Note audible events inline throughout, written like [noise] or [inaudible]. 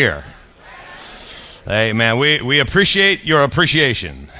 here. Hey, man, we, we appreciate your appreciation.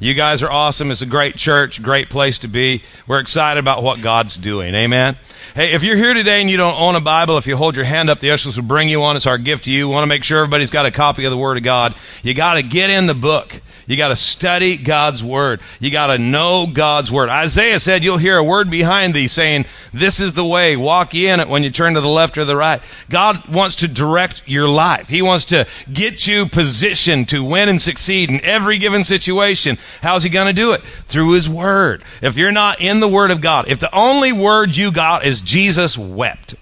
You guys are awesome. It's a great church, great place to be. We're excited about what God's doing. Amen. Hey, if you're here today and you don't own a Bible, if you hold your hand up, the ushers will bring you one. It's our gift to you. We want to make sure everybody's got a copy of the Word of God. You got to get in the book. You got to study God's word. You got to know God's word. Isaiah said you'll hear a word behind thee saying, this is the way. Walk in it when you turn to the left or the right. God wants to direct your life. He wants to get you positioned to win and succeed in every given situation. How's he going to do it? Through his word. If you're not in the word of God, if the only word you got is Jesus wept,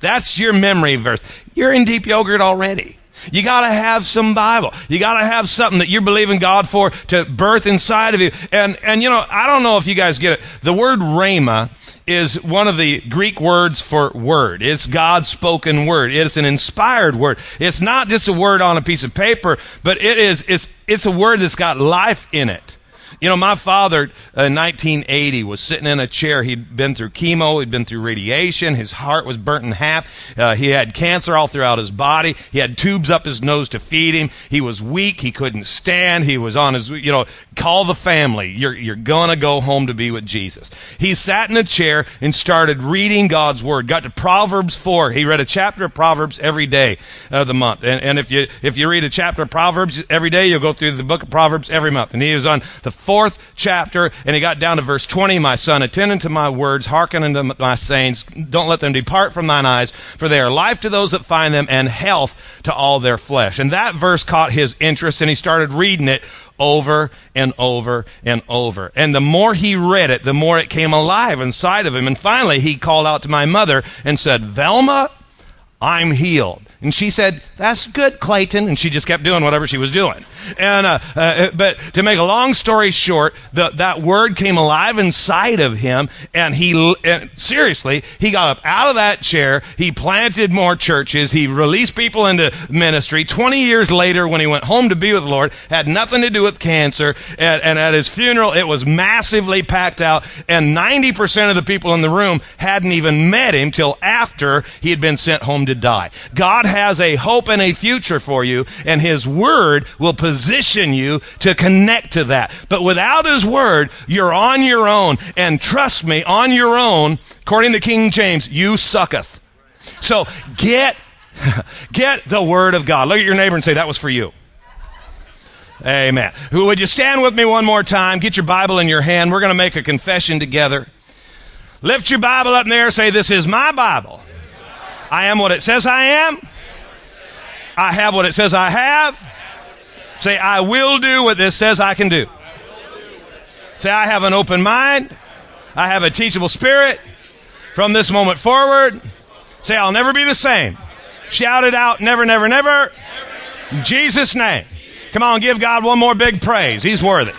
that's your memory verse. You're in deep yogurt already. You got to have some Bible. You got to have something that you're believing God for to birth inside of you. And, and you know, I don't know if you guys get it. The word rhema is one of the Greek words for word. It's God's spoken word. It's an inspired word. It's not just a word on a piece of paper, but it is, it's, it's a word that's got life in it. You know, my father uh, in 1980 was sitting in a chair. He'd been through chemo, he'd been through radiation. His heart was burnt in half. Uh, he had cancer all throughout his body. He had tubes up his nose to feed him. He was weak. He couldn't stand. He was on his, you know, call the family. You're, you're going to go home to be with Jesus. He sat in a chair and started reading God's word. Got to Proverbs 4. He read a chapter of Proverbs every day of the month. And, and if you, if you read a chapter of Proverbs every day, you'll go through the book of Proverbs every month. And he was on the fourth chapter, and he got down to verse 20. My son, attend unto my words, hearken unto my sayings. Don't let them depart from thine eyes, for they are life to those that find them, and health to all their flesh. And that verse caught his interest, and he started reading it over and over and over. And the more he read it, the more it came alive inside of him. And finally, he called out to my mother and said, Velma, I'm healed. And she said, That's good, Clayton. And she just kept doing whatever she was doing. And, uh, uh, but to make a long story short, the, that word came alive inside of him. And he, and seriously, he got up out of that chair. He planted more churches. He released people into ministry. 20 years later, when he went home to be with the Lord, had nothing to do with cancer. And, and at his funeral, it was massively packed out. And 90% of the people in the room hadn't even met him till after he had been sent home to die. God has a hope and a future for you, and His Word will position you to connect to that. But without His Word, you're on your own. And trust me, on your own, according to King James, you sucketh. So get, [laughs] get the Word of God. Look at your neighbor and say, that was for you. Amen. Who would you stand with me one more time? Get your Bible in your hand. We're going to make a confession together. Lift your Bible up in there. Say, This is my Bible. I am what it says I am. I have what it says I have. Say, I will do what this says I can do. Say, I have an open mind. I have a teachable spirit. From this moment forward, say, I'll never be the same. Shout it out, never, never, never. In Jesus' name. Come on, give God one more big praise. He's worthy.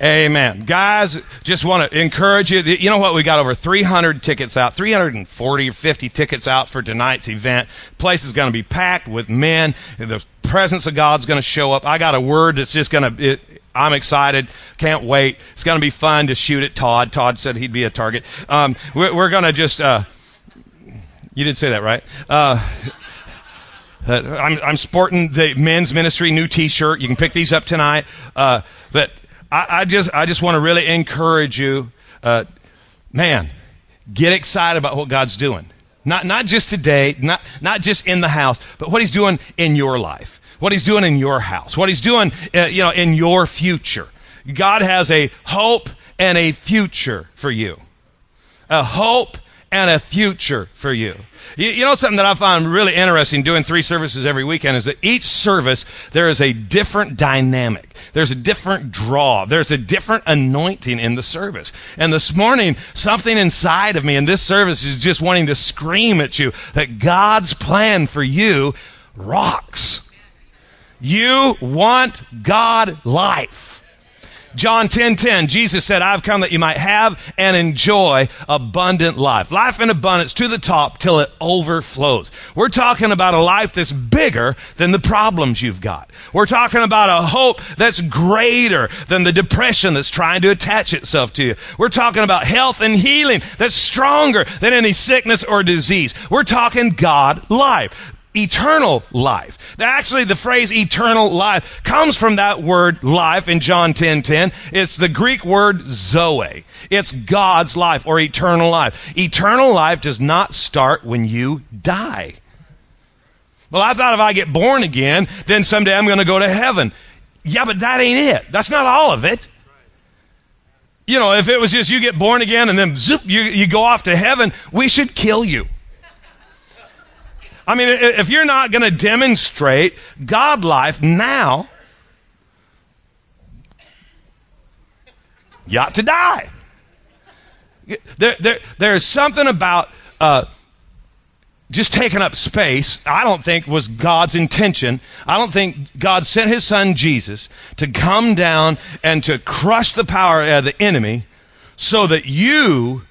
Amen. Guys, just want to encourage you. You know what? We got over 300 tickets out, 340 or 50 tickets out for tonight's event. Place is going to be packed with men. The presence of God's going to show up. I got a word that's just going to, I'm excited. Can't wait. It's going to be fun to shoot at Todd. Todd said he'd be a target. Um, we're, we're going to just, uh, you did say that, right? Uh, uh, I'm, I'm sporting the men's ministry new T-shirt. You can pick these up tonight. Uh, but I, I just I just want to really encourage you, uh, man, get excited about what God's doing. Not not just today, not not just in the house, but what He's doing in your life, what He's doing in your house, what He's doing, uh, you know, in your future. God has a hope and a future for you, a hope and a future for you. You, you, know something that I find really interesting doing three services every weekend is that each service there is a different dynamic. There's a different draw. There's a different anointing in the service. And this morning, something inside of me in this service is just wanting to scream at you that God's plan for you rocks. You want God life. John 10 10, Jesus said, I've come that you might have and enjoy abundant life. Life in abundance to the top till it overflows. We're talking about a life that's bigger than the problems you've got. We're talking about a hope that's greater than the depression that's trying to attach itself to you. We're talking about health and healing that's stronger than any sickness or disease. We're talking God life eternal life. Actually, the phrase eternal life comes from that word life in John 10 10. It's the Greek word zoe. It's God's life or eternal life. Eternal life does not start when you die. Well, I thought if I get born again, then someday I'm going to go to heaven. Yeah, but that ain't it. That's not all of it. You know, if it was just you get born again and then zoop, you, you go off to heaven, we should kill you. I mean, if you're not going to demonstrate God life now, you ought to die. There, there, there's something about uh, just taking up space, I don't think was God's intention. I don't think God sent his son Jesus to come down and to crush the power of the enemy so that you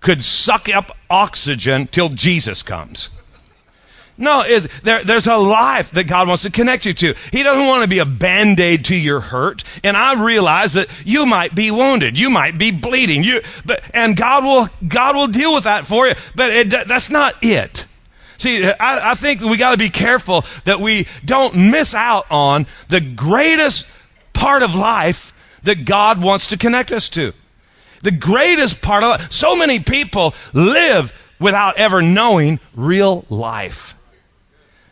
could suck up oxygen till Jesus comes. No, there, there's a life that God wants to connect you to. He doesn't want to be a band aid to your hurt. And I realize that you might be wounded, you might be bleeding, you, but and God will God will deal with that for you. But it, that's not it. See, I, I think we got to be careful that we don't miss out on the greatest part of life that God wants to connect us to. The greatest part of life. So many people live without ever knowing real life.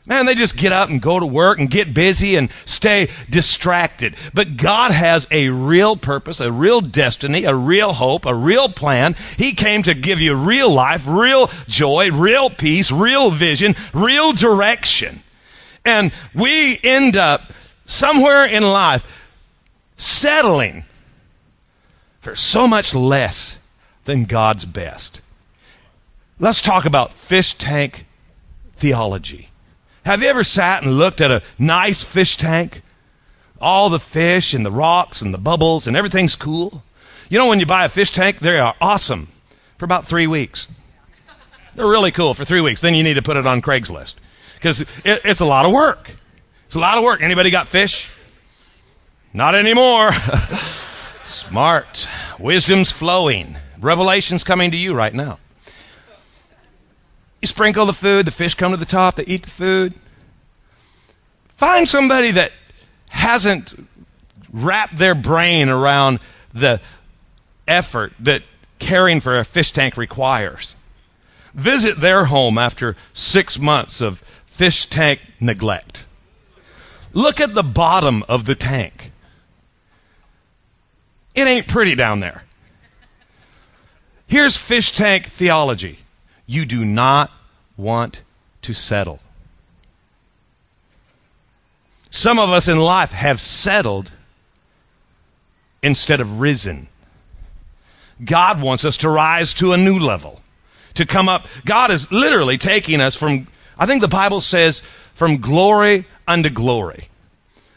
Man, they just get up and go to work and get busy and stay distracted. But God has a real purpose, a real destiny, a real hope, a real plan. He came to give you real life, real joy, real peace, real vision, real direction. And we end up somewhere in life settling for so much less than God's best. Let's talk about fish tank theology. Have you ever sat and looked at a nice fish tank? All the fish and the rocks and the bubbles and everything's cool. You know, when you buy a fish tank, they are awesome for about three weeks. They're really cool for three weeks. Then you need to put it on Craigslist because it, it's a lot of work. It's a lot of work. Anybody got fish? Not anymore. [laughs] Smart. Wisdom's flowing. Revelation's coming to you right now. You sprinkle the food, the fish come to the top, they eat the food. Find somebody that hasn't wrapped their brain around the effort that caring for a fish tank requires. Visit their home after six months of fish tank neglect. Look at the bottom of the tank. It ain't pretty down there. Here's fish tank theology you do not want to settle. Some of us in life have settled instead of risen. God wants us to rise to a new level, to come up. God is literally taking us from, I think the Bible says, from glory unto glory,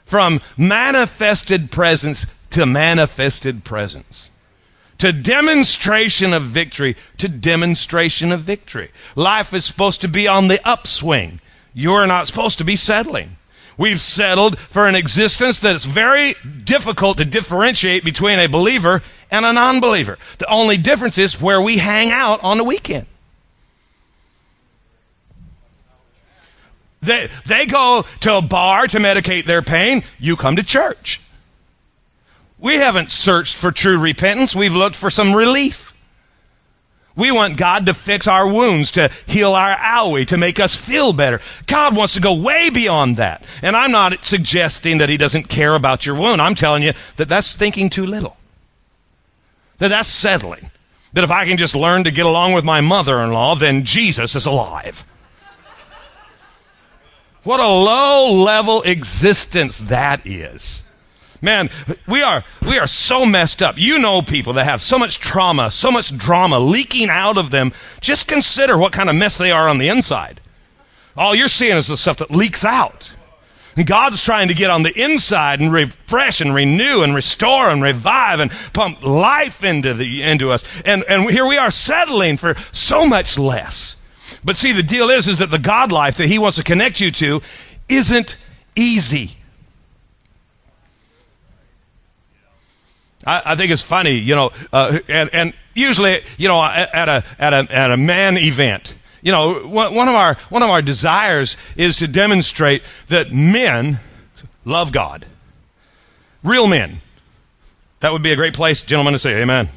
from manifested presence to manifested presence to demonstration of victory to demonstration of victory. Life is supposed to be on the upswing. You're not supposed to be settling. We've settled for an existence that's very difficult to differentiate between a believer and a non believer. The only difference is where we hang out on the weekend. They, they go to a bar to medicate their pain. You come to church. We haven't searched for true repentance. We've looked for some relief. We want God to fix our wounds, to heal our owie, to make us feel better. God wants to go way beyond that. And I'm not suggesting that He doesn't care about your wound. I'm telling you that that's thinking too little. That that's settling. That if I can just learn to get along with my mother in law, then Jesus is alive. What a low level existence that is. Man, we are we are so messed up. You know people that have so much trauma, so much drama leaking out of them. Just consider what kind of mess they are on the inside. All you're seeing is the stuff that leaks out. And God's trying to get on the inside and refresh and renew and restore and revive and pump life into, the, into us. And, and here we are settling for so much less. But see, the deal is, is that the God life that He wants to connect you to isn't easy. I, I think it's funny, you know, uh, and, and usually, you know, at a, at a, at a man event, you know, one of our, one of our desires is to demonstrate that men love God. Real men. That would be a great place, gentlemen, to say amen.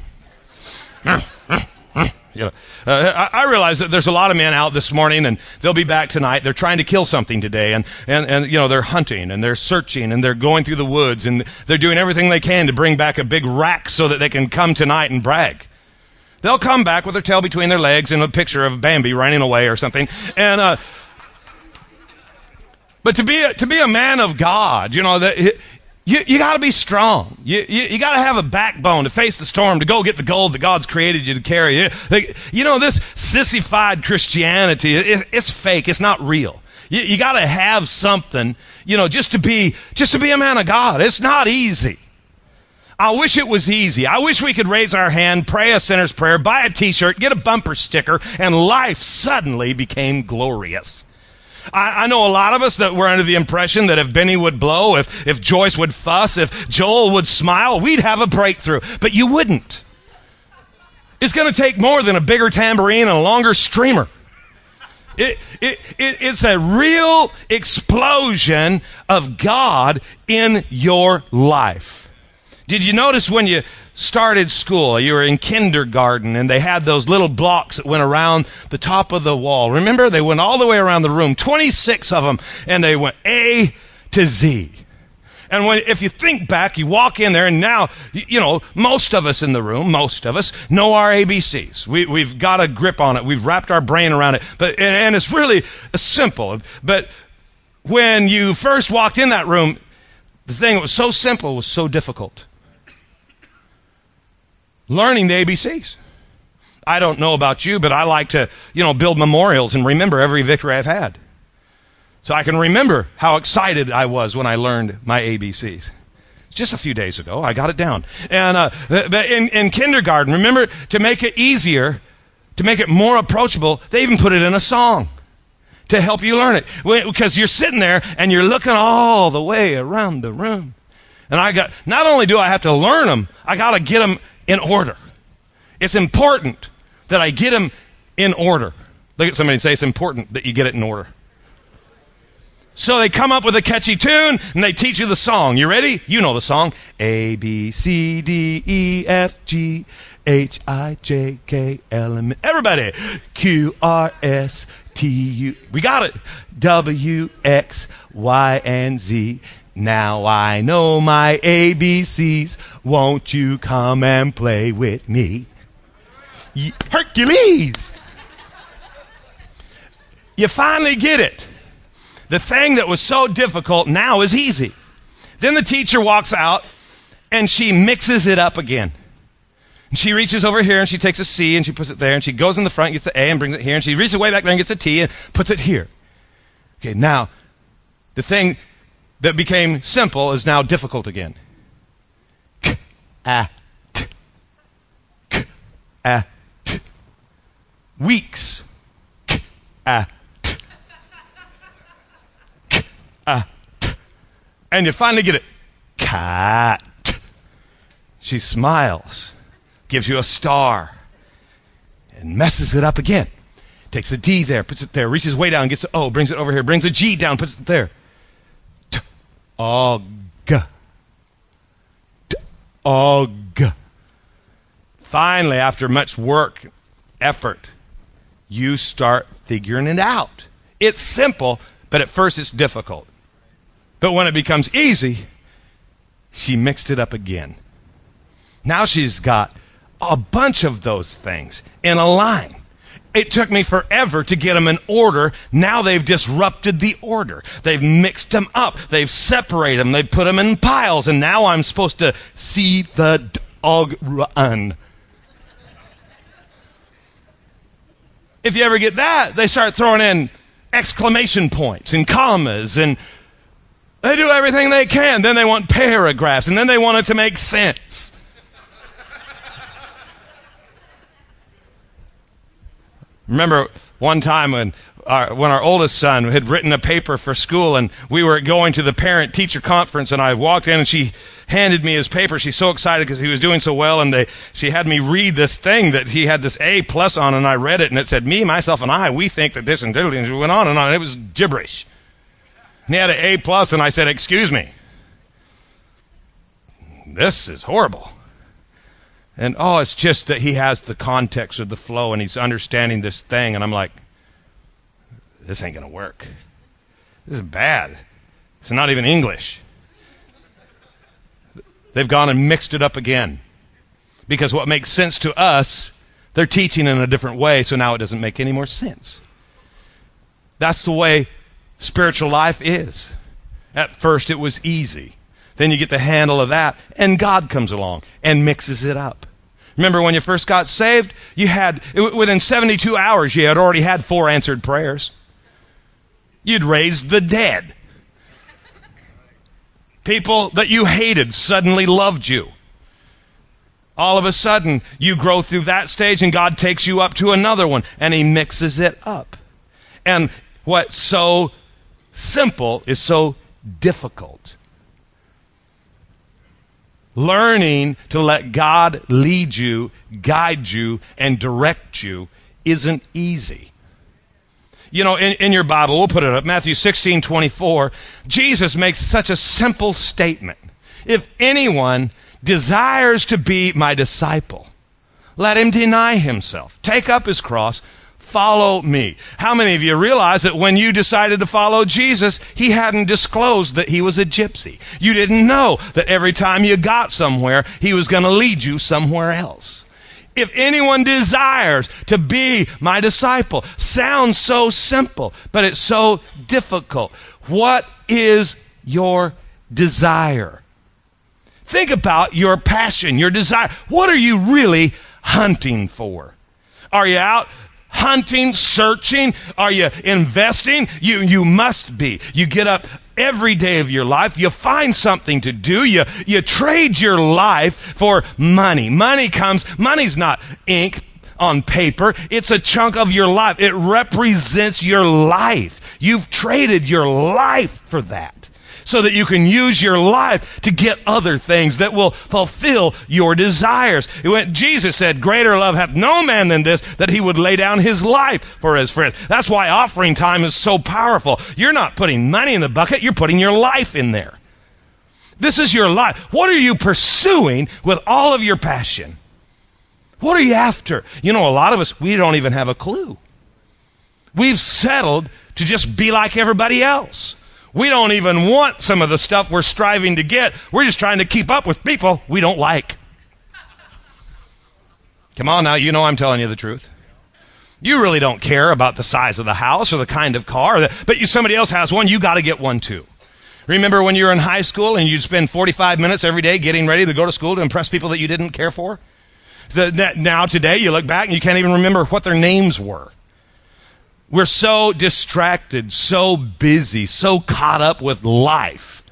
[clears throat] You know, uh, I, realize that there's a lot of men out this morning, and they'll be back tonight. They're trying to kill something today, and, and, and you know they're hunting and they're searching and they're going through the woods and they're doing everything they can to bring back a big rack so that they can come tonight and brag. They'll come back with their tail between their legs and a picture of Bambi running away or something, and. Uh, but to be a, to be a man of God, you know that you, you got to be strong. You, you, you got to have a backbone to face the storm, to go get the gold that God's created you to carry. You, you know, this sissified Christianity, it, it's fake. It's not real. You, you got to have something, you know, just to be, just to be a man of God. It's not easy. I wish it was easy. I wish we could raise our hand, pray a sinner's prayer, buy a t-shirt, get a bumper sticker, and life suddenly became glorious. I, I, know a lot of us that were under the impression that if Benny would blow, if, if Joyce would fuss, if Joel would smile, we'd have a breakthrough. But you wouldn't. It's going to take more than a bigger tambourine and a longer streamer. It, it, it, it's a real explosion of God in your life. Did you notice when you started school, you were in kindergarten, and they had those little blocks that went around the top of the wall. Remember? They went all the way around the room, 26 of them, and they went A to Z. And when, if you think back, you walk in there, and now, you know, most of us in the room, most of us, know our ABCs. We, we've got a grip on it. We've wrapped our brain around it. But, and, and it's really simple. But when you first walked in that room, the thing that was so simple was so difficult learning the ABCs. I don't know about you, but I like to, you know, build memorials and remember every victory I've had. So I can remember how excited I was when I learned my ABCs. It's just a few days ago. I got it down. And uh, in, in kindergarten, remember to make it easier, to make it more approachable, they even put it in a song to help you learn it. Because you're sitting there and you're looking all the way around the room. And I got, not only do I have to learn them, I got to get them in order. It's important that I get them in order. Look at somebody and say, It's important that you get it in order. So they come up with a catchy tune and they teach you the song. You ready? You know the song. A, B, C, D, E, F, G, H, I, J, K, L, M. Everybody. Q, R, S, T, U. We got it. W, X, Y, and Z. Now I know my ABCs. Won't you come and play with me? Hercules! You finally get it. The thing that was so difficult now is easy. Then the teacher walks out and she mixes it up again. And she reaches over here and she takes a C and she puts it there and she goes in the front, gets the A and brings it here and she reaches way back there and gets a T and puts it here. Okay, now the thing that became simple is now difficult again. K, a, t, k, a, t. Weeks. K, a, t, k, a, t. And you finally get it. Cat. She smiles, gives you a star, and messes it up again. Takes the D there, puts it there, reaches way down, gets a O, brings it over here, brings a G down, puts it there Og. Og. Finally, after much work, effort, you start figuring it out. It's simple, but at first it's difficult. But when it becomes easy, she mixed it up again. Now she's got a bunch of those things in a line. It took me forever to get them in order. Now they've disrupted the order. They've mixed them up. They've separated them. They've put them in piles. And now I'm supposed to see the dog run. If you ever get that, they start throwing in exclamation points and commas and They do everything they can. Then they want paragraphs, and then they want it to make sense. Remember one time when our, when our oldest son had written a paper for school and we were going to the parent teacher conference and I walked in and she handed me his paper. She's so excited because he was doing so well and they, she had me read this thing that he had this A plus on and I read it and it said, me, myself, and I, we think that this and diddly and she went on and on. It was gibberish. And he had an A plus and I said, excuse me. This is horrible. And oh, it's just that he has the context of the flow and he's understanding this thing. And I'm like, this ain't going to work. This is bad. It's not even English. They've gone and mixed it up again. Because what makes sense to us, they're teaching in a different way, so now it doesn't make any more sense. That's the way spiritual life is. At first, it was easy. Then you get the handle of that, and God comes along and mixes it up. Remember when you first got saved? You had, within 72 hours, you had already had four answered prayers. You'd raised the dead. People that you hated suddenly loved you. All of a sudden, you grow through that stage and God takes you up to another one and He mixes it up. And what's so simple is so difficult. Learning to let God lead you, guide you, and direct you isn't easy. You know, in, in your Bible, we'll put it up, Matthew 16, 24, Jesus makes such a simple statement. If anyone desires to be my disciple, let him deny himself, take up his cross, follow me. How many of you realize that when you decided to follow Jesus, he hadn't disclosed that he was a gypsy? You didn't know that every time you got somewhere, he was going to lead you somewhere else. If anyone desires to be my disciple, sounds so simple, but it's so difficult. What is your desire? Think about your passion, your desire. What are you really hunting for? Are you out hunting, searching? Are you investing? You, you must be. You get up every day of your life. You find something to do. You, you trade your life for money. Money comes, money's not ink on paper. It's a chunk of your life. It represents your life. You've traded your life for that so that you can use your life to get other things that will fulfill your desires. Went, Jesus said, greater love hath no man than this, that he would lay down his life for his friends. That's why offering time is so powerful. You're not putting money in the bucket, you're putting your life in there. This is your life. What are you pursuing with all of your passion? What are you after? You know, a lot of us, we don't even have a clue. We've settled to just be like everybody else. We don't even want some of the stuff we're striving to get. We're just trying to keep up with people we don't like. Come on now, you know I'm telling you the truth. You really don't care about the size of the house or the kind of car, but you, somebody else has one, you got to get one too. Remember when you were in high school and you'd spend 45 minutes every day getting ready to go to school to impress people that you didn't care for? The, now today you look back and you can't even remember what their names were. We're so distracted, so busy, so caught up with life.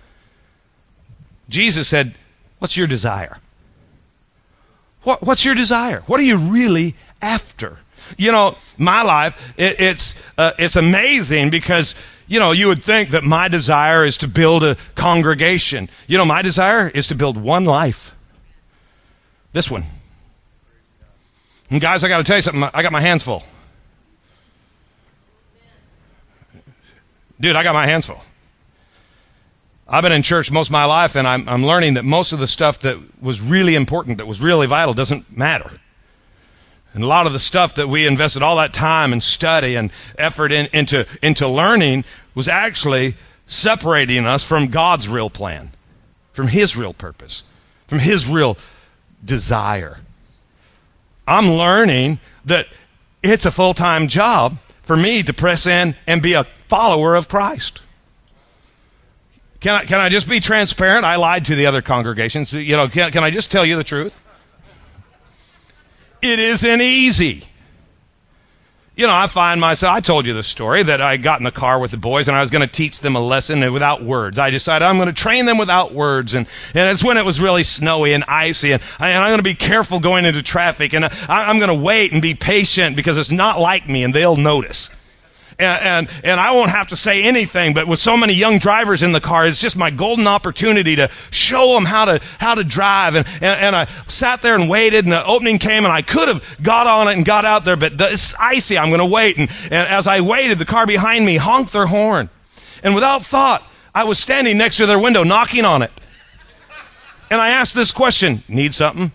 Jesus said, What's your desire? What, what's your desire? What are you really after? You know, my life, it, it's, uh, it's amazing because, you know, you would think that my desire is to build a congregation. You know, my desire is to build one life. This one. And guys, I got to tell you something. I got my hands full. Dude, I got my hands full. I've been in church most of my life, and I'm, I'm learning that most of the stuff that was really important, that was really vital, doesn't matter. And a lot of the stuff that we invested all that time and study and effort in, into, into learning was actually separating us from God's real plan, from His real purpose, from His real desire. I'm learning that it's a full time job for me to press in and be a follower of Christ. Can I, can I just be transparent? I lied to the other congregations. You know, can, can I just tell you the truth? It isn't easy. You know, I find myself, I told you the story that I got in the car with the boys and I was going to teach them a lesson without words. I decided I'm going to train them without words. And, and it's when it was really snowy and icy. And, I, and I'm going to be careful going into traffic. And I, I'm going to wait and be patient because it's not like me and they'll notice and, and, and I won't have to say anything, but with so many young drivers in the car, it's just my golden opportunity to show them how to, how to drive. And, and, and I sat there and waited and the opening came and I could have got on it and got out there, but it's icy. I'm going to wait. And, and as I waited, the car behind me honked their horn. And without thought, I was standing next to their window knocking on it. And I asked this question, need something?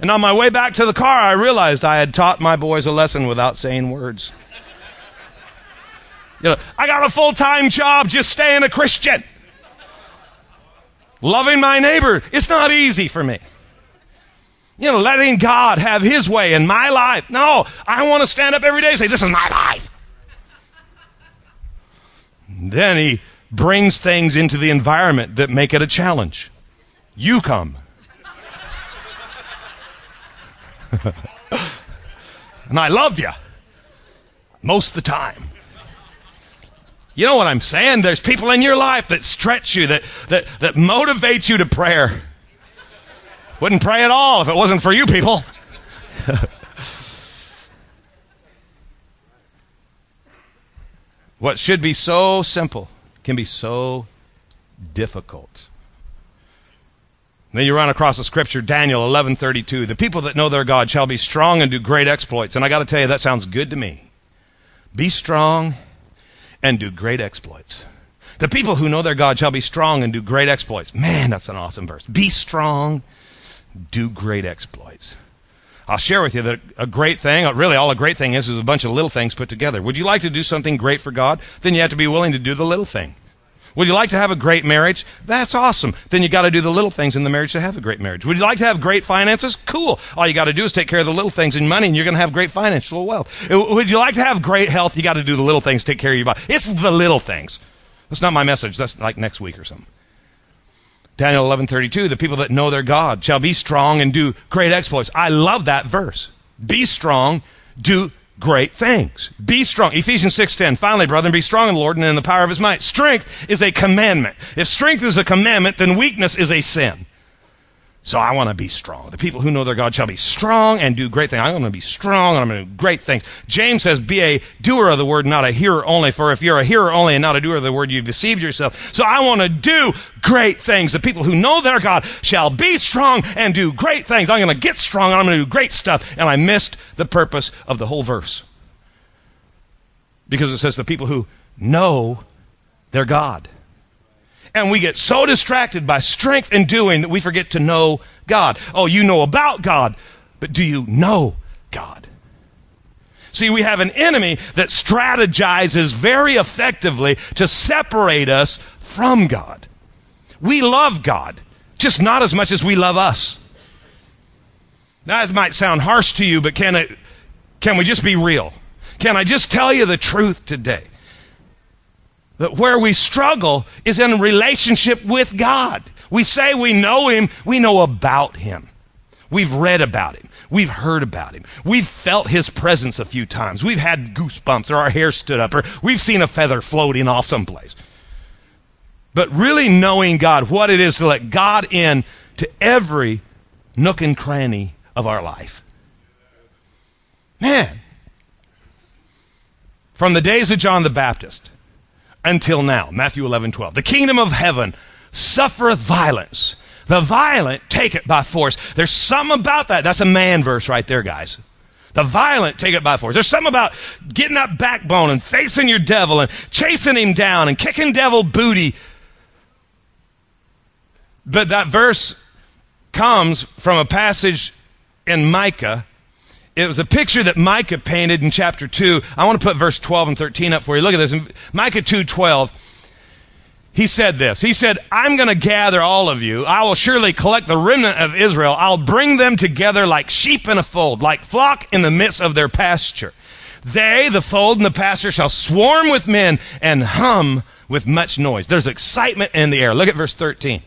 And on my way back to the car, I realized I had taught my boys a lesson without saying words. You know, I got a full time job just staying a Christian. Loving my neighbor, it's not easy for me. You know, letting God have His way in my life. No, I want to stand up every day and say, This is my life. Then He brings things into the environment that make it a challenge. You come. [laughs] and I love you most of the time. You know what I'm saying? There's people in your life that stretch you, that, that, that motivate you to prayer. Wouldn't pray at all if it wasn't for you people. what should be so simple can be so difficult. Then you run across a scripture, Daniel 11:32. The people that know their God shall be strong and do great exploits. And I got to tell you, that sounds good to me. Be strong and do great exploits. The people who know their God shall be strong and do great exploits. Man, that's an awesome verse. Be strong, do great exploits. I'll share with you that a great thing, really all a great thing is, is a bunch of little things put together. Would you like to do something great for God? Then you have to be willing to do the little thing. Would you like to have a great marriage? That's awesome. Then you got to do the little things in the marriage to have a great marriage. Would you like to have great finances? Cool. All you got to do is take care of the little things in money and you're going to have great financial wealth. Uh, would you like to have great health? You got to do the little things, take care of your body. It's the little things. That's not my message. That's like next week or something. Daniel 11:32, the people that know their God shall be strong and do great exploits. I love that verse. Be strong, do great things. Be strong. Ephesians 6:10. Finally, brethren, be strong in the Lord and in the power of his might. Strength is a commandment. If strength is a commandment, then weakness is a sin. So I want to be strong. The people who know their God shall be strong and do great things. I'm going to be strong and I'm going to do great things. James says, be a doer of the word, not a hearer only. For if you're a hearer only and not a doer of the word, you've deceived yourself. So I want to do great things. The people who know their God shall be strong and do great things. I'm going to get strong and I'm going to do great stuff. And I missed the purpose of the whole verse. Because it says the people who know their God. And we get so distracted by strength and doing that we forget to know God. Oh, you know about God, but do you know God? See, we have an enemy that strategizes very effectively to separate us from God. We love God, just not as much as we love us. That might sound harsh to you, but can it, can we just be real? Can I just tell you the truth today? Where we struggle is in relationship with God. We say we know Him, we know about Him. We've read about Him. We've heard about Him. We've felt His presence a few times. We've had goosebumps or our hair stood up or we've seen a feather floating off someplace. But really knowing God, what it is to let God in to every nook and cranny of our life. Man, from the days of John the Baptist, until now. Matthew 11, 12. The kingdom of heaven suffereth violence. The violent take it by force. There's something about that. That's a man verse right there, guys. The violent take it by force. There's something about getting that backbone and facing your devil and chasing him down and kicking devil booty. But that verse comes from a passage in Micah it was a picture that Micah painted in chapter 2. I want to put verse 12 and 13 up for you. Look at this. In Micah 2 12, he said this. He said, I'm going to gather all of you. I will surely collect the remnant of Israel. I'll bring them together like sheep in a fold, like flock in the midst of their pasture. They, the fold and the pasture, shall swarm with men and hum with much noise. There's excitement in the air. Look at verse 13.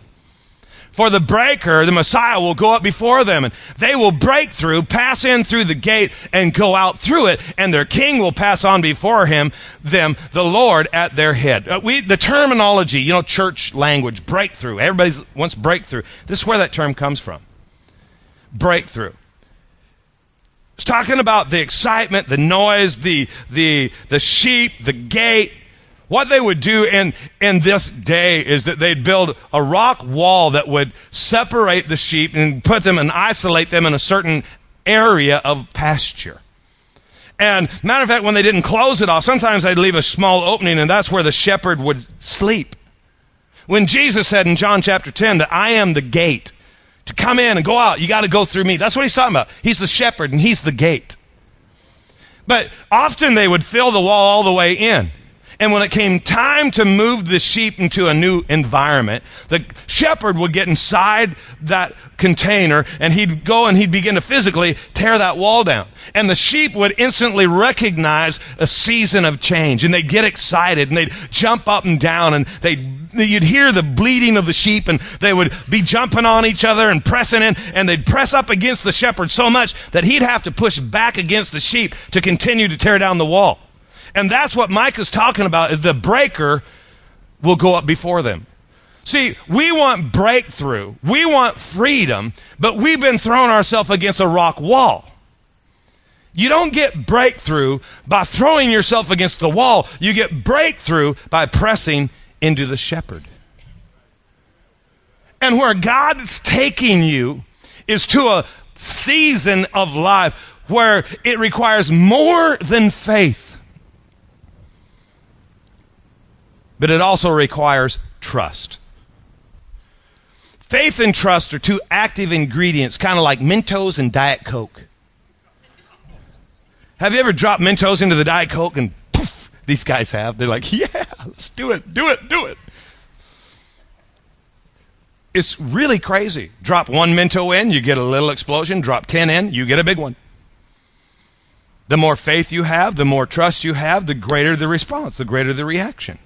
For the breaker, the Messiah will go up before them and they will break through, pass in through the gate and go out through it and their king will pass on before him, them, the Lord at their head. Uh, we, the terminology, you know, church language, breakthrough. Everybody wants breakthrough. This is where that term comes from. Breakthrough. It's talking about the excitement, the noise, the, the, the sheep, the gate, what they would do in, in this day is that they'd build a rock wall that would separate the sheep and put them and isolate them in a certain area of pasture. And matter of fact, when they didn't close it off, sometimes they'd leave a small opening and that's where the shepherd would sleep. When Jesus said in John chapter 10 that I am the gate to come in and go out, you got to go through me. That's what he's talking about. He's the shepherd and he's the gate. But often they would fill the wall all the way in. And when it came time to move the sheep into a new environment, the shepherd would get inside that container and he'd go and he'd begin to physically tear that wall down. And the sheep would instantly recognize a season of change and they'd get excited and they'd jump up and down and they'd you'd hear the bleating of the sheep and they would be jumping on each other and pressing in and they'd press up against the shepherd so much that he'd have to push back against the sheep to continue to tear down the wall. And that's what Micah's talking about is the breaker will go up before them. See, we want breakthrough. We want freedom, but we've been throwing ourselves against a rock wall. You don't get breakthrough by throwing yourself against the wall. You get breakthrough by pressing into the shepherd. And where God's taking you is to a season of life where it requires more than faith. But it also requires trust. Faith and trust are two active ingredients, kind of like Mentos and Diet Coke. Have you ever dropped Mentos into the Diet Coke and poof, these guys have? They're like, yeah, let's do it, do it, do it. It's really crazy. Drop one Mento in, you get a little explosion. Drop 10 in, you get a big one. The more faith you have, the more trust you have, the greater the response, the greater the reaction.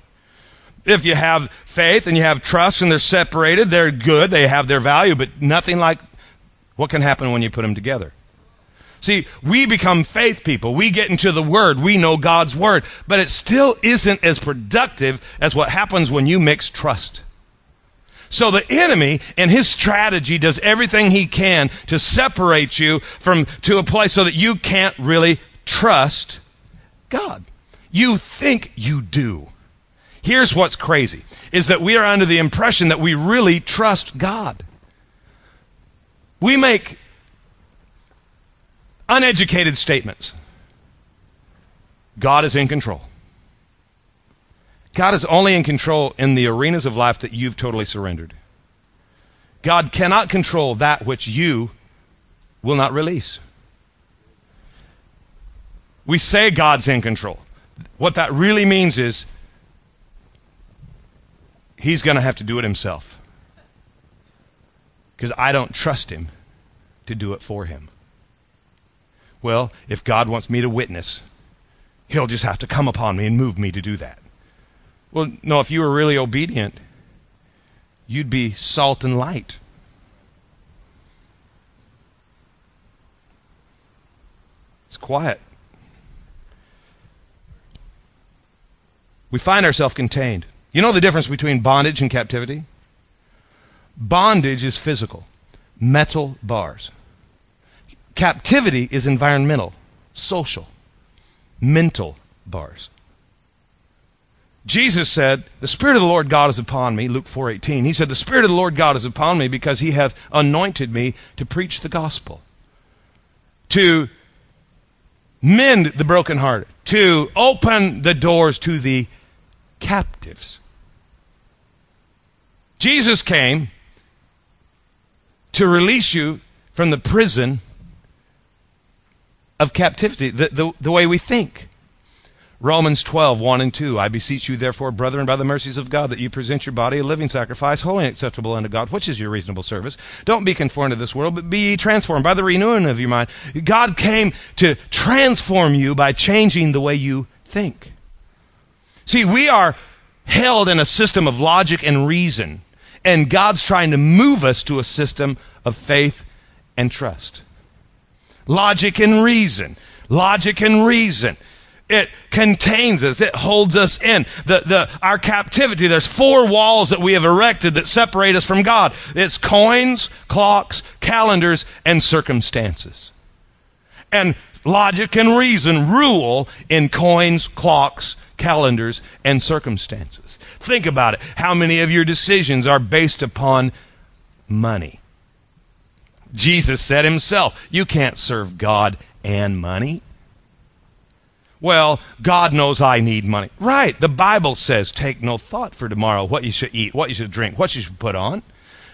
If you have faith and you have trust and they're separated, they're good, they have their value, but nothing like what can happen when you put them together. See, we become faith people. We get into the Word. We know God's Word. But it still isn't as productive as what happens when you mix trust. So the enemy and his strategy does everything he can to separate you from to a place so that you can't really trust God. You think you do. Here's what's crazy is that we are under the impression that we really trust God. We make uneducated statements. God is in control. God is only in control in the arenas of life that you've totally surrendered. God cannot control that which you will not release. We say God's in control. What that really means is he's going to have to do it himself. Because I don't trust him to do it for him. Well, if God wants me to witness, he'll just have to come upon me and move me to do that. Well, no, if you were really obedient, you'd be salt and light. It's quiet. We find ourselves contained. You know the difference between bondage and captivity? Bondage is physical, metal bars. Captivity is environmental, social, mental bars. Jesus said, "The spirit of the Lord God is upon me," Luke 4:18. He said, "The spirit of the Lord God is upon me because he hath anointed me to preach the gospel, to mend the brokenhearted, to open the doors to the captives." Jesus came to release you from the prison of captivity, the, the, the, way we think. Romans 12, 1 and 2. I beseech you, therefore, brethren, by the mercies of God, that you present your body a living sacrifice, holy and acceptable unto God, which is your reasonable service. Don't be conformed to this world, but be transformed by the renewing of your mind. God came to transform you by changing the way you think. See, we are held in a system of logic and reason And God's trying to move us to a system of faith and trust. Logic and reason. Logic and reason. It contains us. It holds us in. The, the, our captivity, there's four walls that we have erected that separate us from God. It's coins, clocks, calendars, and circumstances. And logic and reason rule in coins, clocks, calendars, and circumstances. Think about it. How many of your decisions are based upon money? Jesus said himself, you can't serve God and money. Well, God knows I need money. Right. The Bible says, take no thought for tomorrow, what you should eat, what you should drink, what you should put on.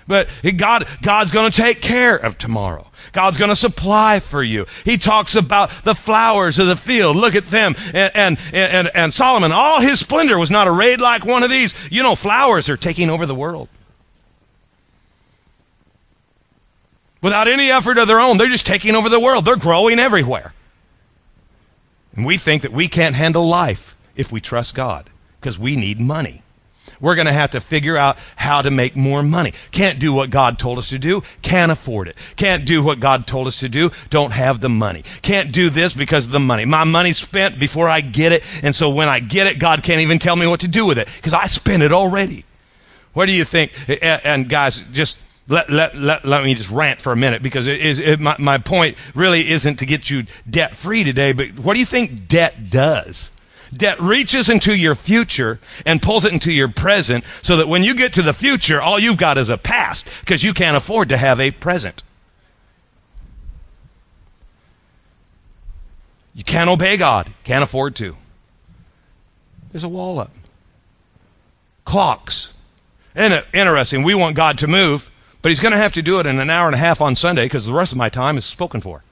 But God, God's going to take care of tomorrow. God's going to supply for you. He talks about the flowers of the field. Look at them. And, and, and, and Solomon, all his splendor was not arrayed like one of these. You know, flowers are taking over the world. Without any effort of their own, they're just taking over the world. They're growing everywhere. And we think that we can't handle life if we trust God because we need money. We're going to have to figure out how to make more money. Can't do what God told us to do. Can't afford it. Can't do what God told us to do. Don't have the money. Can't do this because of the money. My money's spent before I get it. And so when I get it, God can't even tell me what to do with it because I spent it already. What do you think? And guys, just let, let, let, let me just rant for a minute because it is, it, my, my point really isn't to get you debt free today, but what do you think debt does? Debt reaches into your future and pulls it into your present so that when you get to the future, all you've got is a past because you can't afford to have a present. You can't obey God, can't afford to. There's a wall up. Clocks. Interesting? We want God to move, but He's going to have to do it in an hour and a half on Sunday because the rest of my time is spoken for.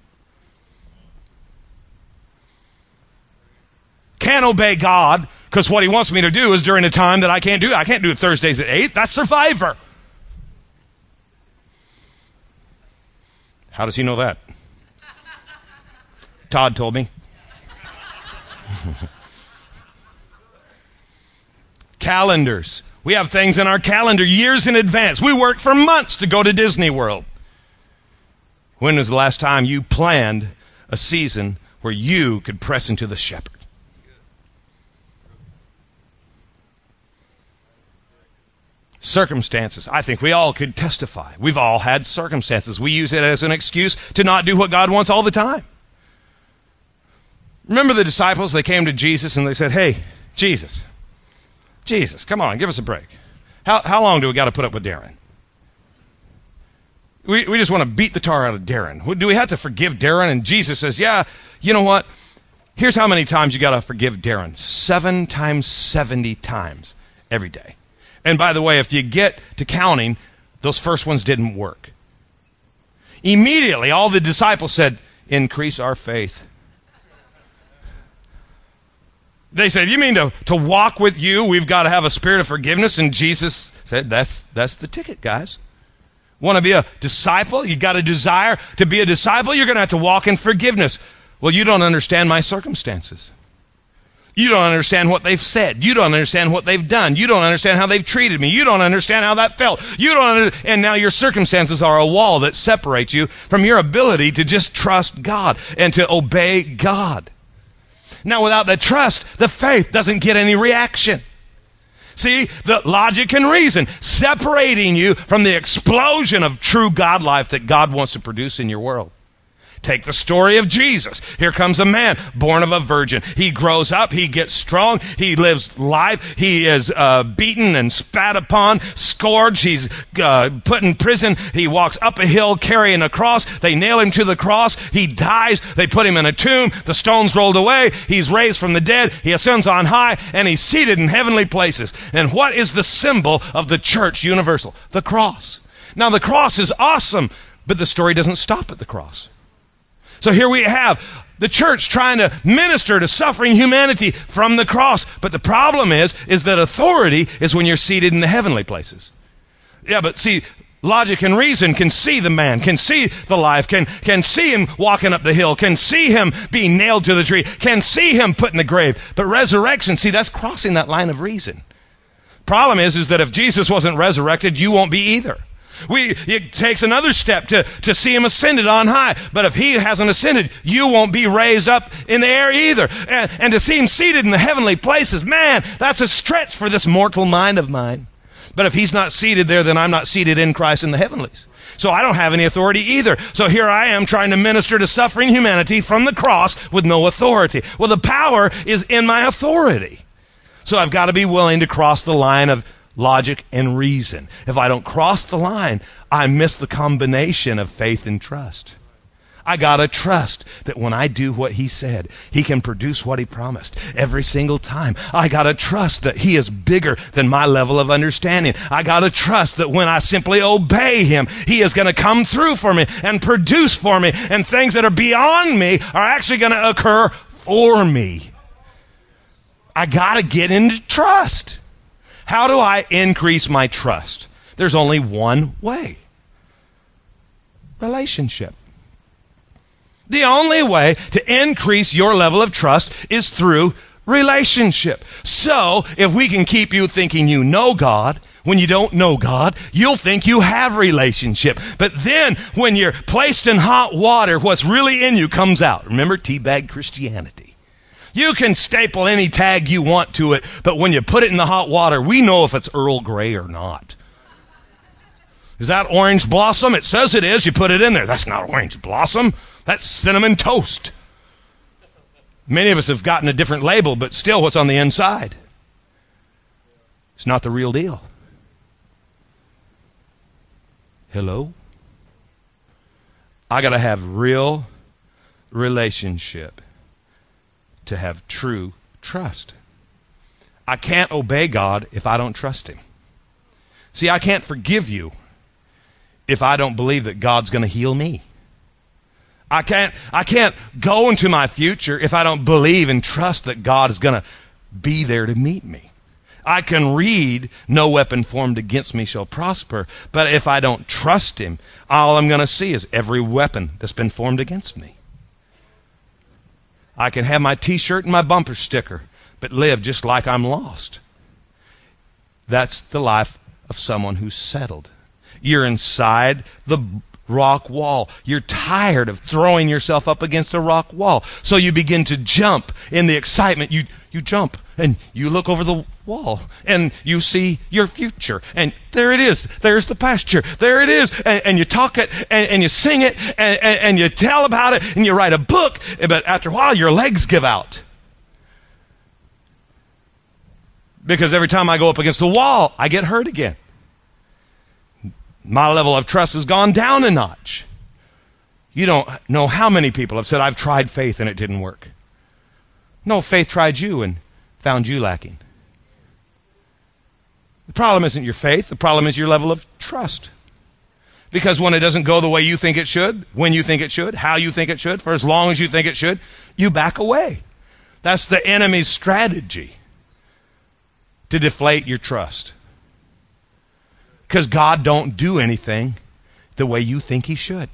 Can't obey God because what he wants me to do is during a time that I can't do. I can't do it Thursdays at 8. That's Survivor. How does he know that? Todd told me. [laughs] Calendars. We have things in our calendar years in advance. We work for months to go to Disney World. When was the last time you planned a season where you could press into the shepherd? Circumstances. I think we all could testify. We've all had circumstances. We use it as an excuse to not do what God wants all the time. Remember the disciples? They came to Jesus and they said, Hey, Jesus, Jesus, come on, give us a break. How, how long do we got to put up with Darren? We, we just want to beat the tar out of Darren. Do we have to forgive Darren? And Jesus says, Yeah, you know what? Here's how many times you got to forgive Darren seven times 70 times every day. And by the way, if you get to counting, those first ones didn't work. Immediately, all the disciples said, Increase our faith. They said, You mean to, to walk with you, we've got to have a spirit of forgiveness? And Jesus said, That's, that's the ticket, guys. Want to be a disciple? You got a desire to be a disciple? You're going to have to walk in forgiveness. Well, you don't understand my circumstances. You don't understand what they've said. You don't understand what they've done. You don't understand how they've treated me. You don't understand how that felt. You don't under- and now your circumstances are a wall that separates you from your ability to just trust God and to obey God. Now without the trust, the faith doesn't get any reaction. See, the logic and reason separating you from the explosion of true God life that God wants to produce in your world. Take the story of Jesus. Here comes a man born of a virgin. He grows up. He gets strong. He lives life. He is uh, beaten and spat upon, scourged. He's uh, put in prison. He walks up a hill carrying a cross. They nail him to the cross. He dies. They put him in a tomb. The stones rolled away. He's raised from the dead. He ascends on high and he's seated in heavenly places. And what is the symbol of the church universal? The cross. Now, the cross is awesome, but the story doesn't stop at the cross. So here we have the church trying to minister to suffering humanity from the cross. But the problem is, is that authority is when you're seated in the heavenly places. Yeah, but see, logic and reason can see the man, can see the life, can, can see him walking up the hill, can see him being nailed to the tree, can see him put in the grave. But resurrection, see, that's crossing that line of reason. Problem is, is that if Jesus wasn't resurrected, you won't be either. We, it takes another step to, to see him ascended on high. But if he hasn't ascended, you won't be raised up in the air either. And, and to see him seated in the heavenly places, man, that's a stretch for this mortal mind of mine. But if he's not seated there, then I'm not seated in Christ in the heavenlies. So I don't have any authority either. So here I am trying to minister to suffering humanity from the cross with no authority. Well, the power is in my authority. So I've got to be willing to cross the line of logic and reason. If I don't cross the line, I miss the combination of faith and trust. I gotta trust that when I do what he said, he can produce what he promised every single time. I gotta trust that he is bigger than my level of understanding. I gotta trust that when I simply obey him, he is gonna come through for me and produce for me, and things that are beyond me are actually gonna occur for me. I gotta get into trust. How do I increase my trust? There's only one way relationship. The only way to increase your level of trust is through relationship. So, if we can keep you thinking you know God, when you don't know God, you'll think you have relationship. But then, when you're placed in hot water, what's really in you comes out. Remember, teabag Christianity. You can staple any tag you want to it, but when you put it in the hot water, we know if it's Earl Grey or not. Is that orange blossom? It says it is. You put it in there. That's not orange blossom. That's cinnamon toast. Many of us have gotten a different label, but still, what's on the inside? It's not the real deal. Hello? I got to have real relationship to have true trust. I can't obey God if I don't trust Him. See, I can't forgive you if I don't believe that God's going to heal me. I can't, I can't go into my future if I don't believe and trust that God is going to be there to meet me. I can read, no weapon formed against me shall prosper, but if I don't trust Him, all I'm going to see is every weapon that's been formed against me. I can have my t shirt and my bumper sticker, but live just like I'm lost. That's the life of someone who's settled. You're inside the rock wall. You're tired of throwing yourself up against a rock wall. So you begin to jump in the excitement. You, you jump and you look over the wall and you see your future. And there it is. There's the pasture. There it is. And, and you talk it and, and you sing it and, and, and you tell about it and you write a book. But after a while, your legs give out. Because every time I go up against the wall, I get hurt again my level of trust has gone down a notch. You don't know how many people have said, I've tried faith and it didn't work. No, faith tried you and found you lacking. The problem isn't your faith, the problem is your level of trust. Because when it doesn't go the way you think it should, when you think it should, how you think it should, for as long as you think it should, you back away. That's the enemy's strategy to deflate your trust. Because God don't do anything the way you think he should.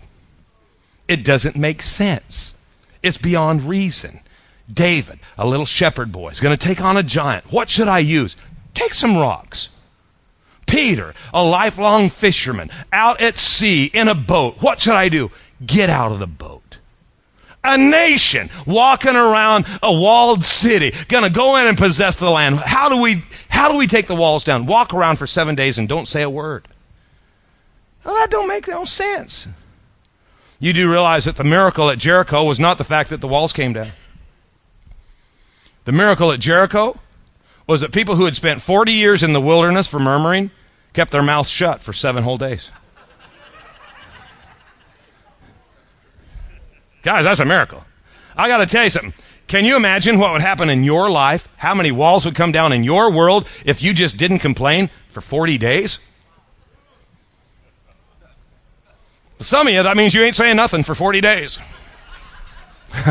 It doesn't make sense. It's beyond reason. David, a little shepherd boy, is going to take on a giant. What should I use? Take some rocks. Peter, a lifelong fisherman, out at sea in a boat. What should I do? Get out of the boat a nation walking around a walled city, gonna go in and possess the land. How do we, how do we take the walls down? Walk around for seven days and don't say a word. Well, that don't make no sense. You do realize that the miracle at Jericho was not the fact that the walls came down. The miracle at Jericho was that people who had spent 40 years in the wilderness for murmuring kept their mouths shut for seven whole days. Guys, that's a miracle. I got to tell you something. Can you imagine what would happen in your life? How many walls would come down in your world if you just didn't complain for 40 days? Some of you, that means you ain't saying nothing for 40 days. [laughs]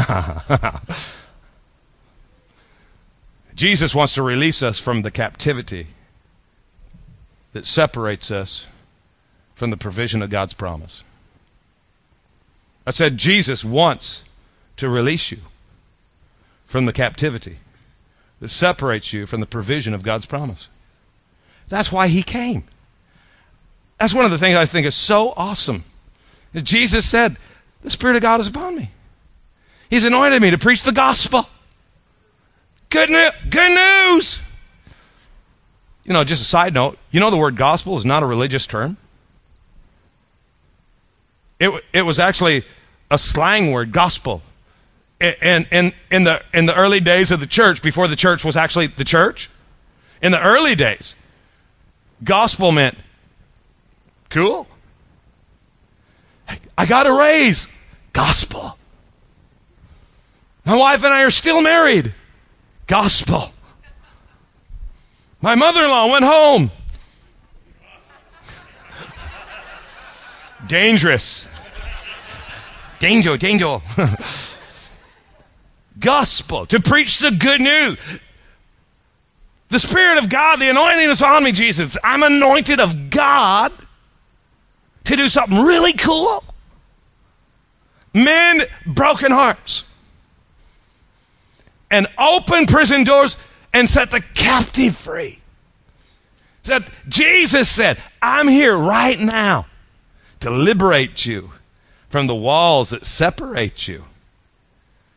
Jesus wants to release us from the captivity that separates us from the provision of God's promise. I said, Jesus wants to release you from the captivity that separates you from the provision of God's promise. That's why he came. That's one of the things I think is so awesome. Jesus said, The Spirit of God is upon me. He's anointed me to preach the gospel. Good, good news. You know, just a side note, you know the word gospel is not a religious term. It, it was actually a slang word, gospel. And in, in, the, in the early days of the church, before the church was actually the church, in the early days, gospel meant cool. I got a raise. Gospel. My wife and I are still married. Gospel. My mother in law went home. [laughs] Dangerous. Danger, danger. [laughs] Gospel, to preach the good news. The Spirit of God, the anointing is on me, Jesus. I'm anointed of God to do something really cool. Men, broken hearts. And open prison doors and set the captive free. Said Jesus said, I'm here right now to liberate you from the walls that separate you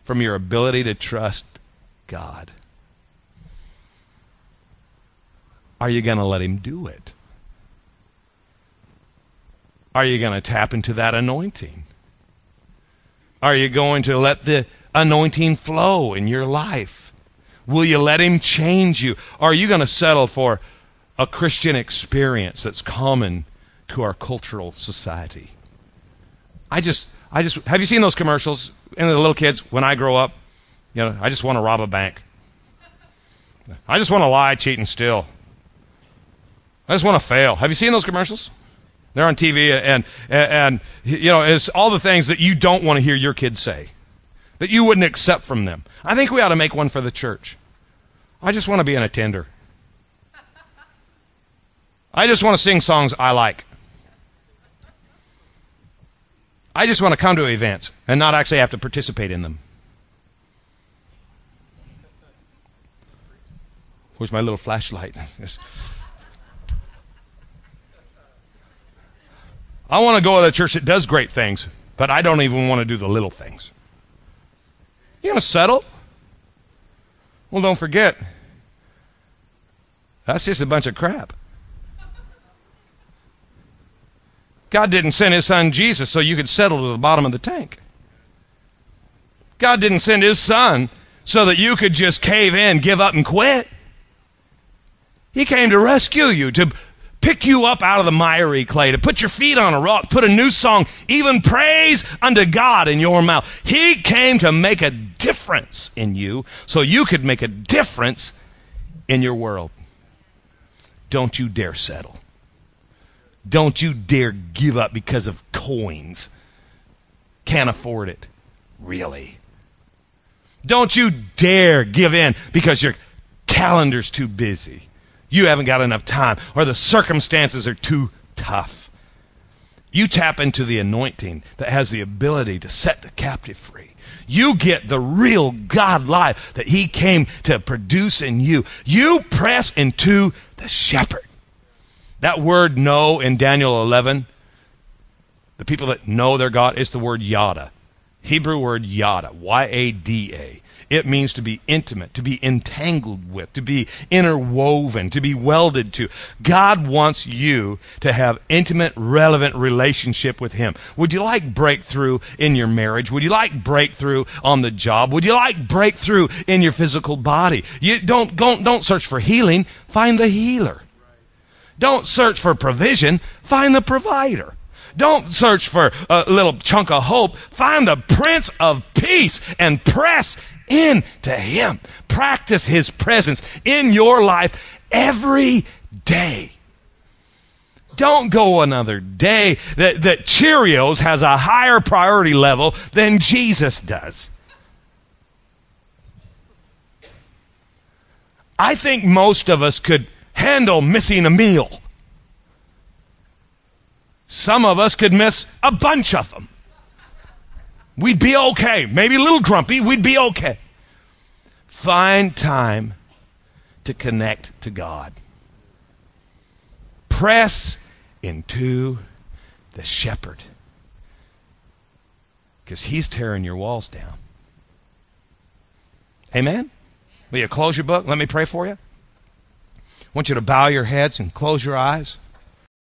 from your ability to trust God. Are you going to let him do it? Are you going to tap into that anointing? Are you going to let the anointing flow in your life? Will you let him change you? Or are you going to settle for a Christian experience that's common to our cultural society? I just, I just, have you seen those commercials? And the little kids, when I grow up, you know, I just want to rob a bank. I just want to lie, cheat, and steal. I just want to fail. Have you seen those commercials? They're on TV, and, and, and you know, it's all the things that you don't want to hear your kids say that you wouldn't accept from them. I think we ought to make one for the church. I just want to be an attender. I just want to sing songs I like. I just want to come to events and not actually have to participate in them. Where's my little flashlight? I want to go to a church that does great things, but I don't even want to do the little things. You going to settle? Well, don't forget, that's just a bunch of crap. God didn't send his son Jesus so you could settle to the bottom of the tank. God didn't send his son so that you could just cave in, give up, and quit. He came to rescue you, to pick you up out of the miry clay, to put your feet on a rock, put a new song, even praise unto God in your mouth. He came to make a difference in you so you could make a difference in your world. Don't you dare settle. Don't you dare give up because of coins. Can't afford it. Really. Don't you dare give in because your calendar's too busy you haven't got enough time or the circumstances are too tough. You tap into the anointing that has the ability to set the captive free. You get the real God life that He came to produce in you. You press into the shepherd. That word know in Daniel 11, the people that know their God, is the word yada. Hebrew word yada, Y A D A. It means to be intimate, to be entangled with, to be interwoven, to be welded to. God wants you to have intimate, relevant relationship with Him. Would you like breakthrough in your marriage? Would you like breakthrough on the job? Would you like breakthrough in your physical body? You don't, don't, don't search for healing. Find the healer. Don't search for provision. Find the provider. Don't search for a little chunk of hope. Find the Prince of Peace and press into Him. Practice His presence in your life every day. Don't go another day that, that Cheerios has a higher priority level than Jesus does. I think most of us could handle missing a meal. Some of us could miss a bunch of them. We'd be okay. Maybe a little grumpy. We'd be okay. Find time to connect to God. press into the shepherd because he's tearing your walls down. Amen? Will you close your book? Let me pray for you. Want you to bow your heads and close your eyes.